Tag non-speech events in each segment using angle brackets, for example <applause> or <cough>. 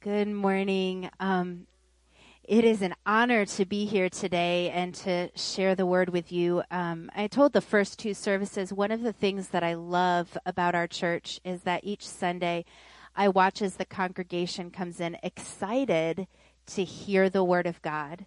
Good morning. Um, it is an honor to be here today and to share the word with you. Um, I told the first two services one of the things that I love about our church is that each Sunday I watch as the congregation comes in excited to hear the word of God.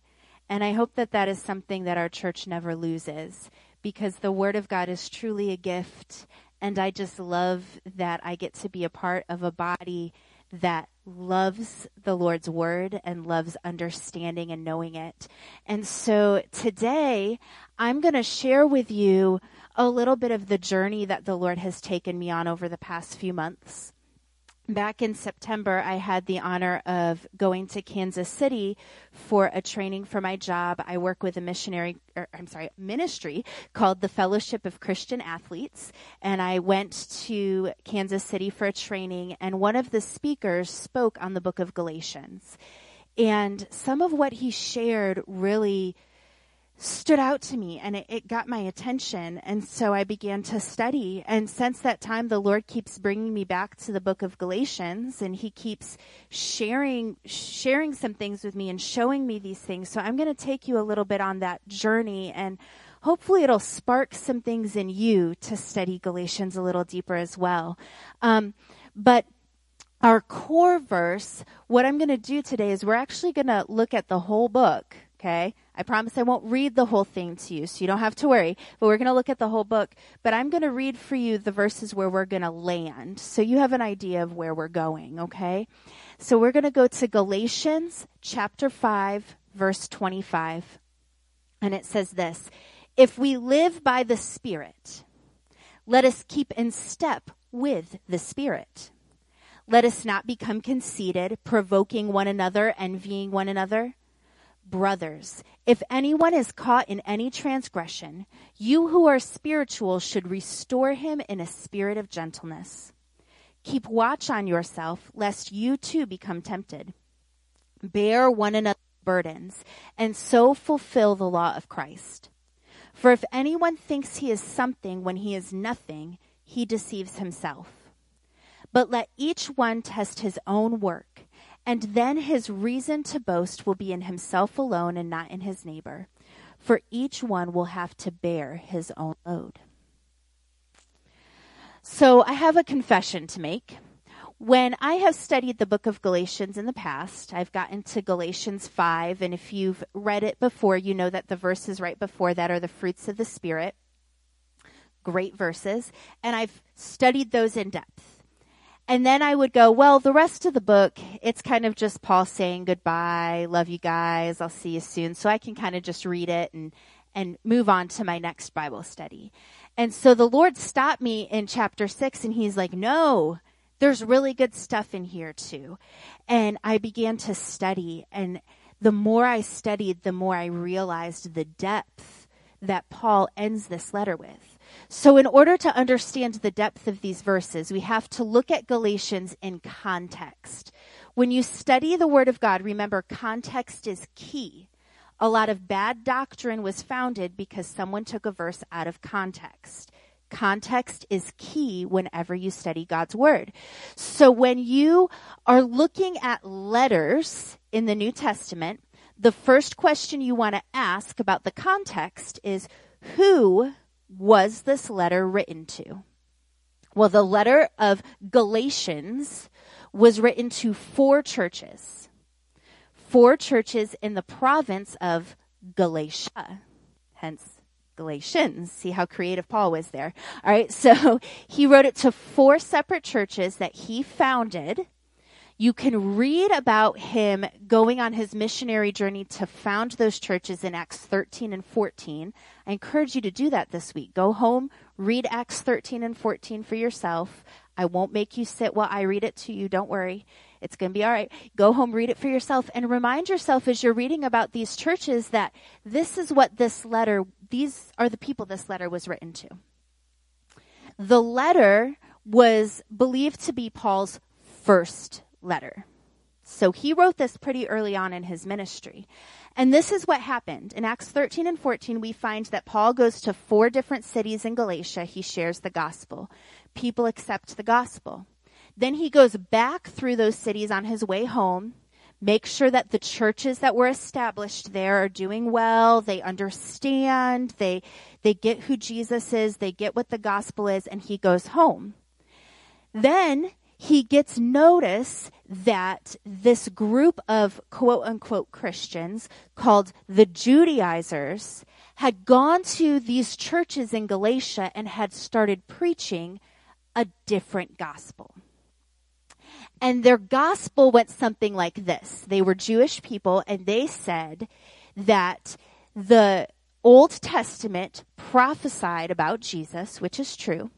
And I hope that that is something that our church never loses because the word of God is truly a gift. And I just love that I get to be a part of a body that loves the Lord's word and loves understanding and knowing it. And so today I'm going to share with you a little bit of the journey that the Lord has taken me on over the past few months back in September, I had the honor of going to Kansas City for a training for my job. I work with a missionary, or, I'm sorry, ministry called the Fellowship of Christian Athletes. And I went to Kansas City for a training, and one of the speakers spoke on the book of Galatians. And some of what he shared really stood out to me and it, it, got my attention. And so I began to study. And since that time, the Lord keeps bringing me back to the book of Galatians and he keeps sharing, sharing some things with me and showing me these things. So I'm going to take you a little bit on that journey and hopefully it'll spark some things in you to study Galatians a little deeper as well. Um, but our core verse, what I'm going to do today is we're actually going to look at the whole book. Okay. I promise I won't read the whole thing to you, so you don't have to worry. But we're going to look at the whole book. But I'm going to read for you the verses where we're going to land, so you have an idea of where we're going, okay? So we're going to go to Galatians chapter 5, verse 25. And it says this If we live by the Spirit, let us keep in step with the Spirit. Let us not become conceited, provoking one another, envying one another. Brothers, if anyone is caught in any transgression, you who are spiritual should restore him in a spirit of gentleness. Keep watch on yourself, lest you too become tempted. Bear one another's burdens, and so fulfill the law of Christ. For if anyone thinks he is something when he is nothing, he deceives himself. But let each one test his own work and then his reason to boast will be in himself alone and not in his neighbor, for each one will have to bear his own load. So I have a confession to make. When I have studied the book of Galatians in the past, I've gotten to Galatians 5, and if you've read it before, you know that the verses right before that are the fruits of the Spirit. Great verses. And I've studied those in depth. And then I would go, well, the rest of the book, it's kind of just Paul saying goodbye, love you guys, I'll see you soon. So I can kind of just read it and, and move on to my next Bible study. And so the Lord stopped me in chapter six and he's like, no, there's really good stuff in here too. And I began to study and the more I studied, the more I realized the depth that Paul ends this letter with. So, in order to understand the depth of these verses, we have to look at Galatians in context. When you study the Word of God, remember context is key. A lot of bad doctrine was founded because someone took a verse out of context. Context is key whenever you study God's Word. So, when you are looking at letters in the New Testament, the first question you want to ask about the context is who was this letter written to? Well, the letter of Galatians was written to four churches. Four churches in the province of Galatia. Hence, Galatians. See how creative Paul was there. All right. So <laughs> he wrote it to four separate churches that he founded you can read about him going on his missionary journey to found those churches in Acts 13 and 14. I encourage you to do that this week. Go home, read Acts 13 and 14 for yourself. I won't make you sit while I read it to you. Don't worry. It's going to be all right. Go home, read it for yourself, and remind yourself as you're reading about these churches that this is what this letter, these are the people this letter was written to. The letter was believed to be Paul's first letter. So he wrote this pretty early on in his ministry. And this is what happened. In Acts 13 and 14, we find that Paul goes to four different cities in Galatia. He shares the gospel. People accept the gospel. Then he goes back through those cities on his way home, make sure that the churches that were established there are doing well, they understand, they, they get who Jesus is, they get what the gospel is, and he goes home. Then he gets notice that this group of quote unquote Christians called the Judaizers had gone to these churches in Galatia and had started preaching a different gospel. And their gospel went something like this. They were Jewish people and they said that the Old Testament prophesied about Jesus, which is true.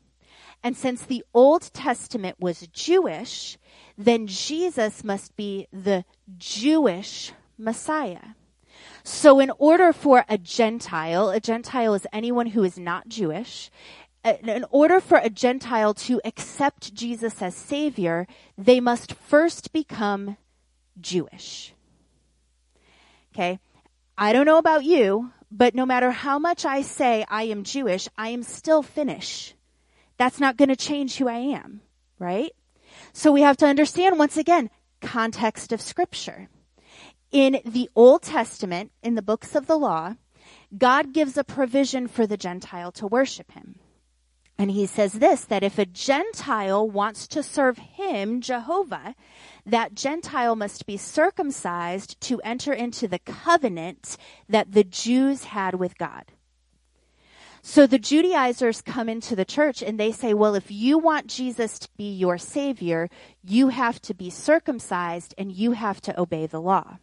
And since the Old Testament was Jewish, then Jesus must be the Jewish Messiah. So in order for a Gentile, a Gentile is anyone who is not Jewish, uh, in order for a Gentile to accept Jesus as Savior, they must first become Jewish. Okay? I don't know about you, but no matter how much I say I am Jewish, I am still Finnish. That's not going to change who I am, right? So we have to understand once again, context of scripture. In the Old Testament, in the books of the law, God gives a provision for the Gentile to worship him. And he says this, that if a Gentile wants to serve him, Jehovah, that Gentile must be circumcised to enter into the covenant that the Jews had with God. So the Judaizers come into the church and they say, well, if you want Jesus to be your savior, you have to be circumcised and you have to obey the law.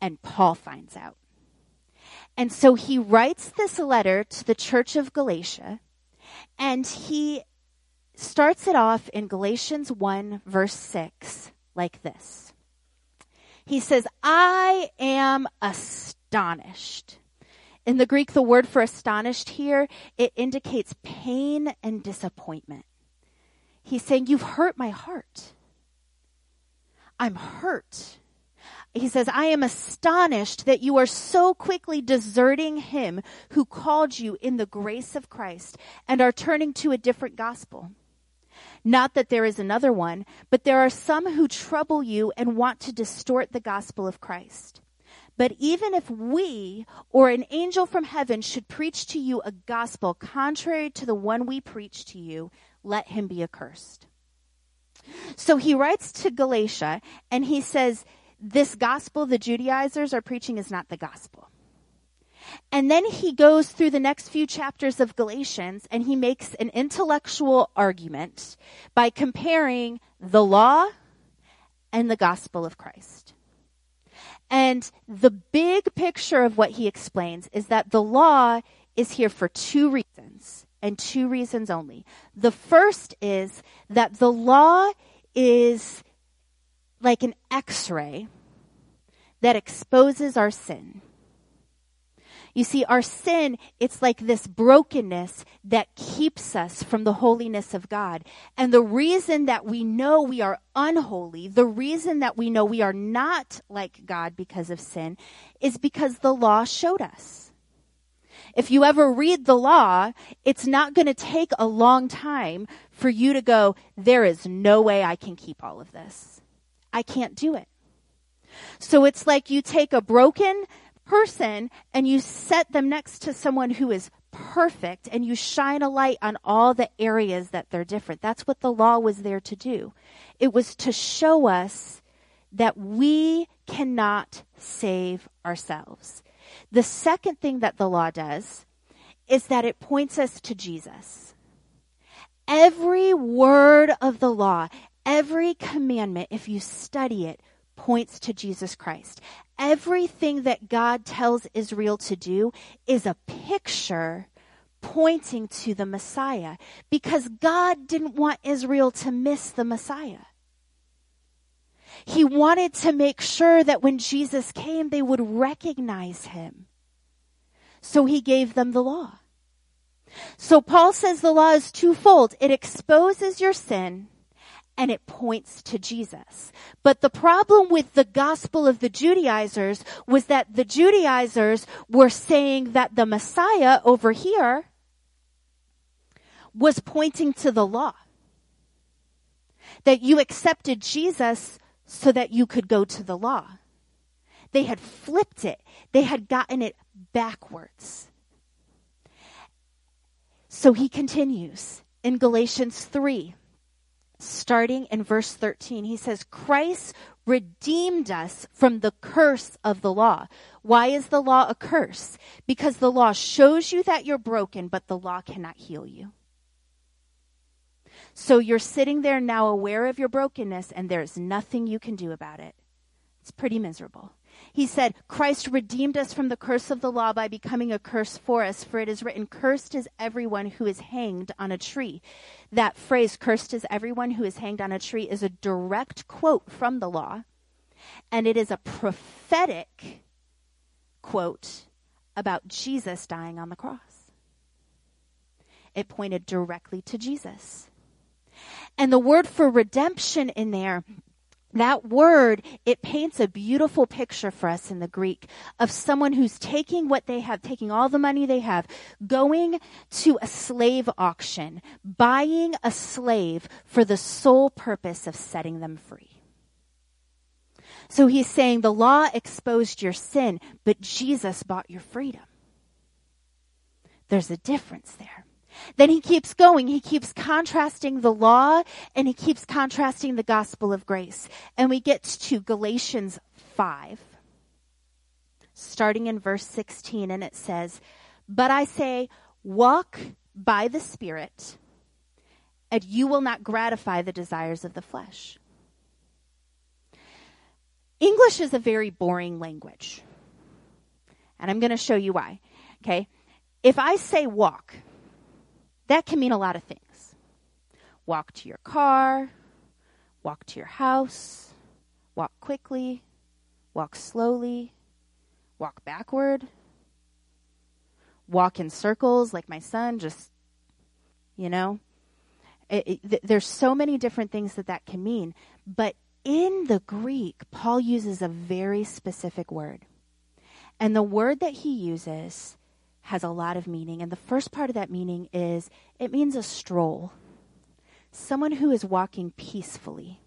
And Paul finds out. And so he writes this letter to the church of Galatia and he starts it off in Galatians 1 verse 6 like this. He says, I am astonished. In the Greek, the word for astonished here, it indicates pain and disappointment. He's saying, you've hurt my heart. I'm hurt he says, I am astonished that you are so quickly deserting him who called you in the grace of Christ and are turning to a different gospel. Not that there is another one, but there are some who trouble you and want to distort the gospel of Christ. But even if we or an angel from heaven should preach to you a gospel contrary to the one we preach to you, let him be accursed. So he writes to Galatia and he says, this gospel the Judaizers are preaching is not the gospel. And then he goes through the next few chapters of Galatians and he makes an intellectual argument by comparing the law and the gospel of Christ. And the big picture of what he explains is that the law is here for two reasons and two reasons only. The first is that the law is like an x ray that exposes our sin. You see, our sin, it's like this brokenness that keeps us from the holiness of God. And the reason that we know we are unholy, the reason that we know we are not like God because of sin, is because the law showed us. If you ever read the law, it's not going to take a long time for you to go, there is no way I can keep all of this. I can't do it. So it's like you take a broken person and you set them next to someone who is perfect and you shine a light on all the areas that they're different. That's what the law was there to do. It was to show us that we cannot save ourselves. The second thing that the law does is that it points us to Jesus. Every word of the law, Every commandment, if you study it, points to Jesus Christ. Everything that God tells Israel to do is a picture pointing to the Messiah because God didn't want Israel to miss the Messiah. He wanted to make sure that when Jesus came, they would recognize him. So he gave them the law. So Paul says the law is twofold. It exposes your sin and it points to Jesus. But the problem with the gospel of the Judaizers was that the Judaizers were saying that the Messiah over here was pointing to the law. that you accepted Jesus so that you could go to the law. They had flipped it. They had gotten it backwards. So he continues in Galatians 3, starting in verse 13. He says, Christ redeemed us from the curse of the law. Why is the law a curse? Because the law shows you that you're broken, but the law cannot heal you. So you're sitting there now aware of your brokenness, and there's nothing you can do about it. It's pretty miserable. He said, Christ redeemed us from the curse of the law by becoming a curse for us, for it is written, Cursed is everyone who is hanged on a tree. That phrase, cursed is everyone who is hanged on a tree, is a direct quote from the law, and it is a prophetic quote about Jesus dying on the cross. It pointed directly to Jesus. And the word for redemption in there that word, it paints a beautiful picture for us in the Greek of someone who's taking what they have, taking all the money they have, going to a slave auction, buying a slave for the sole purpose of setting them free. So he's saying the law exposed your sin, but Jesus bought your freedom. There's a difference there. Then he keeps going. He keeps contrasting the law and he keeps contrasting the gospel of grace. And we get to Galatians 5, starting in verse 16, and it says, But I say, walk by the Spirit, and you will not gratify the desires of the flesh. English is a very boring language. And I'm going to show you why. Okay? If I say walk, that can mean a lot of things. Walk to your car, walk to your house, walk quickly, walk slowly, walk backward, walk in circles like my son, just, you know. It, it, there's so many different things that that can mean. But in the Greek, Paul uses a very specific word. And the word that he uses has a lot of meaning. And the first part of that meaning is it means a stroll, someone who is walking peacefully.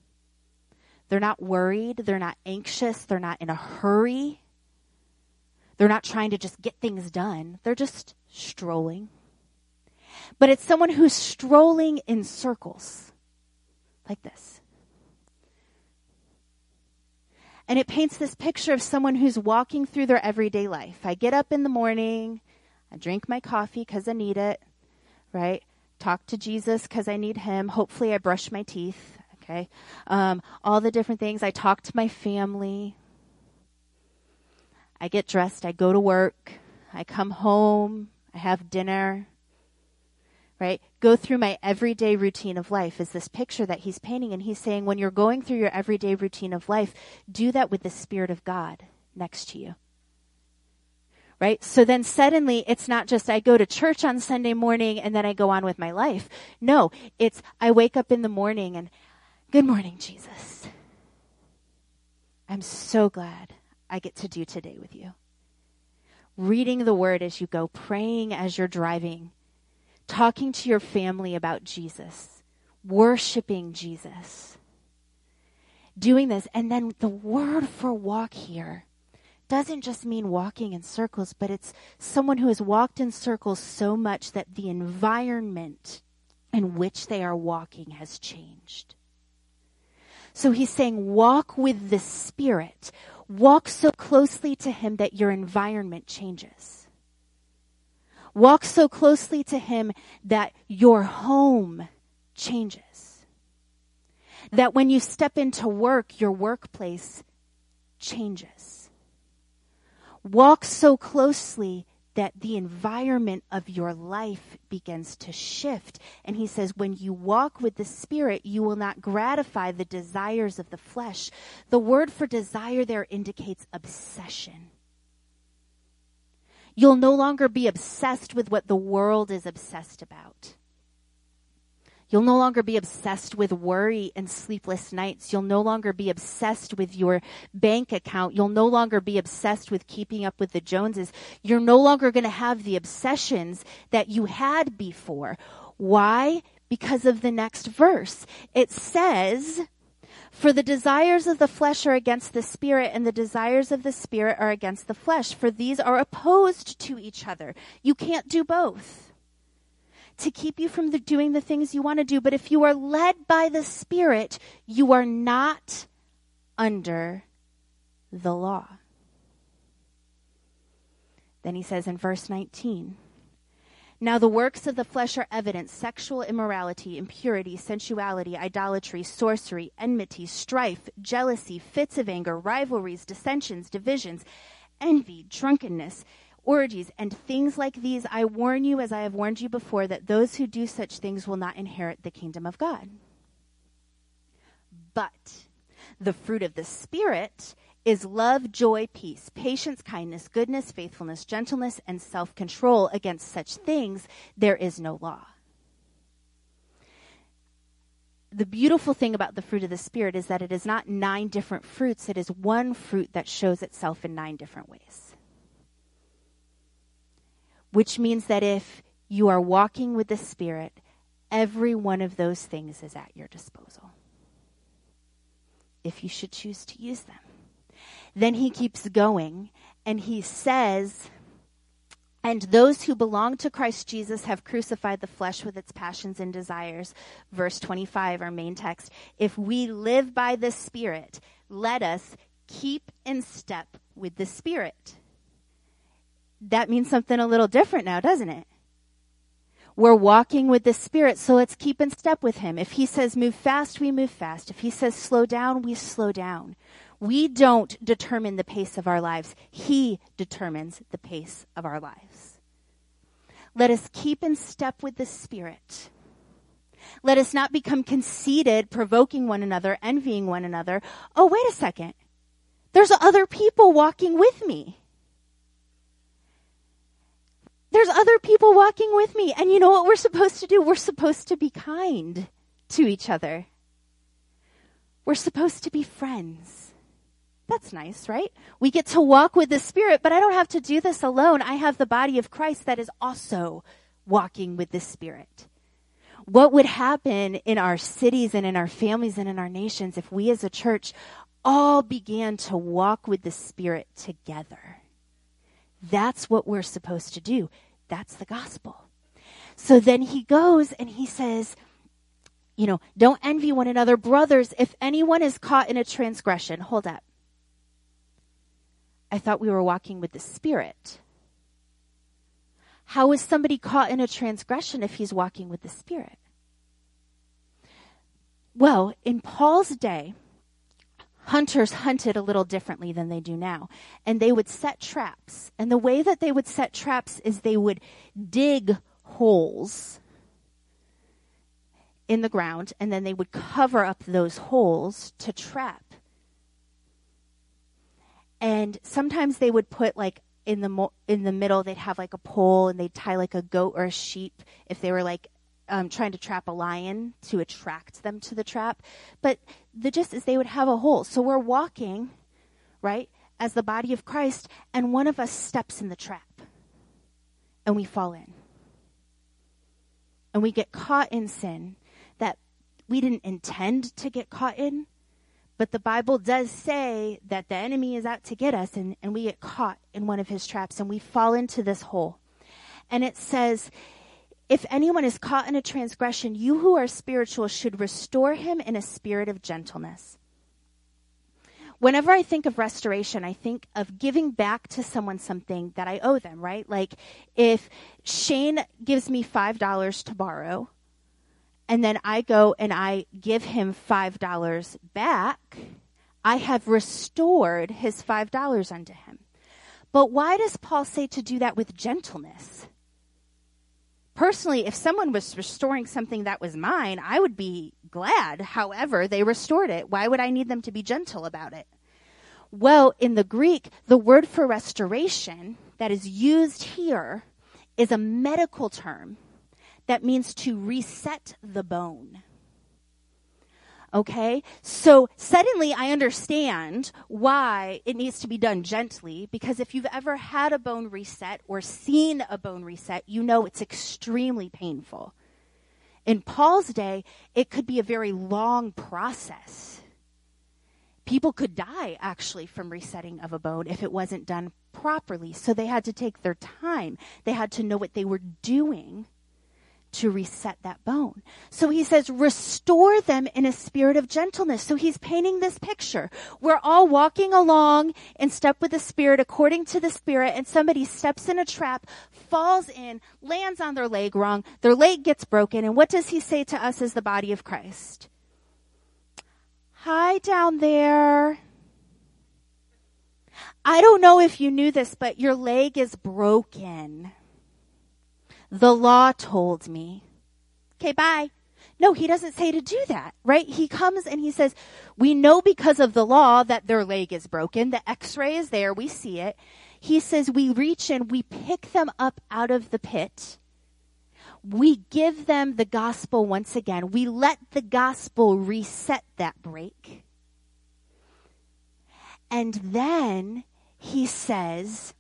They're not worried, they're not anxious, they're not in a hurry. They're not trying to just get things done. They're just strolling. But it's someone who's strolling in circles, like this. And it paints this picture of someone who's walking through their everyday life. I get up in the morning, I drink my coffee because I need it, right? Talk to Jesus because I need him. Hopefully, I brush my teeth, okay? Um, all the different things. I talk to my family. I get dressed. I go to work. I come home. I have dinner. Right? Go through my everyday routine of life is this picture that he's painting. And he's saying, when you're going through your everyday routine of life, do that with the Spirit of God next to you right? So then suddenly it's not just I go to church on Sunday morning and then I go on with my life. No, it's I wake up in the morning and good morning, Jesus. I'm so glad I get to do today with you. Reading the word as you go, praying as you're driving, talking to your family about Jesus, worshiping Jesus. Doing this, and then the word for walk here doesn't just mean walking in circles, but it's someone who has walked in circles so much that the environment in which they are walking has changed. So he's saying, walk with the Spirit. Walk so closely to Him that your environment changes. Walk so closely to Him that your home changes. That when you step into work, your workplace changes walk so closely that the environment of your life begins to shift. And he says, when you walk with the Spirit, you will not gratify the desires of the flesh. The word for desire there indicates obsession. You'll no longer be obsessed with what the world is obsessed about. You'll no longer be obsessed with worry and sleepless nights. You'll no longer be obsessed with your bank account. You'll no longer be obsessed with keeping up with the Joneses. You're no longer going to have the obsessions that you had before. Why? because of the next verse. It says, for the desires of the flesh are against the spirit, and the desires of the spirit are against the flesh, for these are opposed to each other. You can't do both. To keep you from the, doing the things you want to do, but if you are led by the Spirit, you are not under the law. Then he says in verse 19, now the works of the flesh are evident sexual immorality, impurity, sensuality, idolatry, sorcery, enmity, strife, jealousy, fits of anger, rivalries, dissensions, divisions, envy, drunkenness, orgies, and things like these. I warn you, as I have warned you before, that those who do such things will not inherit the kingdom of God. But the fruit of the Spirit is love, joy, peace, patience, kindness, goodness, faithfulness, gentleness, and self control. Against such things, there is no law. The beautiful thing about the fruit of the Spirit is that it is not nine different fruits, it is one fruit that shows itself in nine different ways. Which means that if you are walking with the Spirit, every one of those things is at your disposal. If you should choose to use them. Then he keeps going and he says, and those who belong to Christ Jesus have crucified the flesh with its passions and desires. Verse 25, our main text. If we live by the Spirit, let us keep in step with the Spirit. That means something a little different now, doesn't it? We're walking with the Spirit, so let's keep in step with Him. If He says move fast, we move fast. If He says slow down, we slow down. We don't determine the pace of our lives. He determines the pace of our lives. Let us keep in step with the Spirit. Let us not become conceited, provoking one another, envying one another. Oh, wait a second. There's other people walking with me. There's other people walking with me. And you know what we're supposed to do? We're supposed to be kind to each other. We're supposed to be friends. That's nice, right? We get to walk with the Spirit, but I don't have to do this alone. I have the body of Christ that is also walking with the Spirit. What would happen in our cities and in our families and in our nations if we as a church all began to walk with the Spirit together? That's what we're supposed to do. That's the gospel. So then he goes and he says, you know, don't envy one another. Brothers, if anyone is caught in a transgression, hold up. I thought we were walking with the Spirit. How is somebody caught in a transgression if he's walking with the Spirit? Well, in Paul's day, hunters hunted a little differently than they do now. And they would set traps. And the way that they would set traps is they would dig holes in the ground and then they would cover up those holes to trap and sometimes they would put like in the mo- in the middle they'd have like a pole and they'd tie like a goat or a sheep if they were like um, trying to trap a lion to attract them to the trap. But the gist is they would have a hole. So we're walking right as the body of christ and one of us steps in the trap and we fall in. And we get caught in sin that we didn't intend to get caught in but the Bible does say that the enemy is out to get us and, and we get caught in one of his traps and we fall into this hole. And it says, if anyone is caught in a transgression, you who are spiritual should restore him in a spirit of gentleness. Whenever I think of restoration, I think of giving back to someone something that I owe them, right? Like if Shane gives me $5 to borrow, and then I go and I give him $5 back, I have restored his $5 unto him. But why does Paul say to do that with gentleness? Personally, if someone was restoring something that was mine, I would be glad. However, they restored it. Why would I need them to be gentle about it? Well, in the Greek, the word for restoration that is used here is a medical term that means to reset the bone. Okay? So suddenly I understand why it needs to be done gently because if you've ever had a bone reset or seen a bone reset, you know it's extremely painful. In Paul's day, it could be a very long process. People could die actually from resetting of a bone if it wasn't done properly. So they had to take their time. They had to know what they were doing to reset that bone. So he says, restore them in a spirit of gentleness. So he's painting this picture. We're all walking along in step with the spirit according to the spirit and somebody steps in a trap, falls in, lands on their leg wrong, their leg gets broken. And what does he say to us as the body of Christ? Hi down there. I don't know if you knew this, but your leg is broken. The law told me. Okay, bye. No, he doesn't say to do that, right? He comes and he says, we know because of the law that their leg is broken. The x-ray is there. We see it. He says we reach in, we pick them up out of the pit. We give them the gospel once again. We let the gospel reset that break. And then he says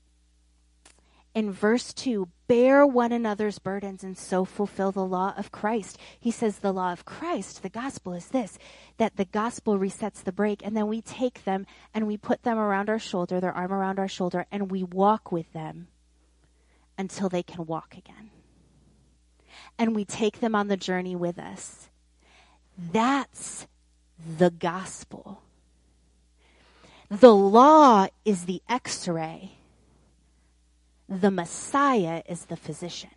in verse 2 bear one another's burdens and so fulfill the law of Christ. He says the law of Christ, the gospel is this, that the gospel resets the break and then we take them and we put them around our shoulder, their arm around our shoulder, and we walk with them until they can walk again. And we take them on the journey with us. That's the gospel. The law is the x-ray the Messiah is the physician.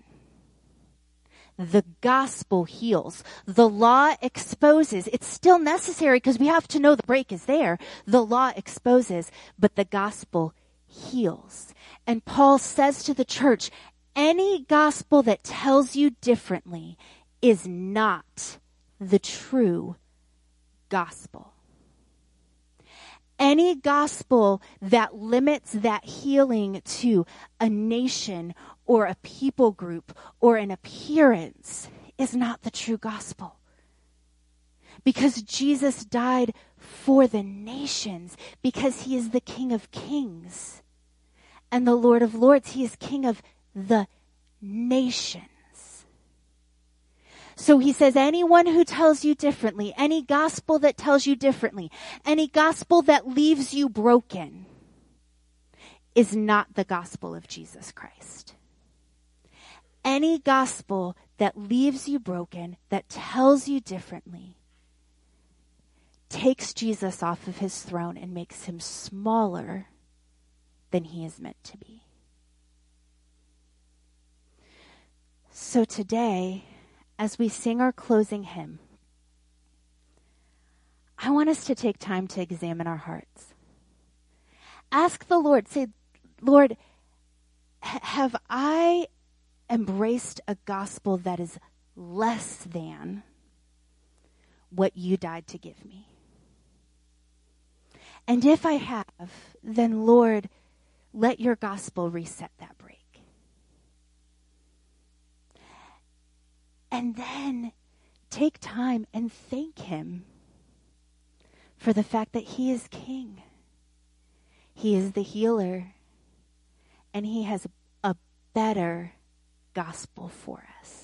The gospel heals. The law exposes. It's still necessary because we have to know the break is there. The law exposes, but the gospel heals. And Paul says to the church, any gospel that tells you differently is not the true gospel any gospel that limits that healing to a nation or a people group or an appearance is not the true gospel. Because Jesus died for the nations, because he is the King of kings and the Lord of lords. He is King of the nations. So he says, anyone who tells you differently, any gospel that tells you differently, any gospel that leaves you broken is not the gospel of Jesus Christ. Any gospel that leaves you broken, that tells you differently, takes Jesus off of his throne and makes him smaller than he is meant to be. So today, as we sing our closing hymn, I want us to take time to examine our hearts. Ask the Lord, say, Lord, have I embraced a gospel that is less than what you died to give me? And if I have, then Lord, let your gospel reset that break. And then take time and thank Him for the fact that He is King. He is the healer. And He has a better gospel for us.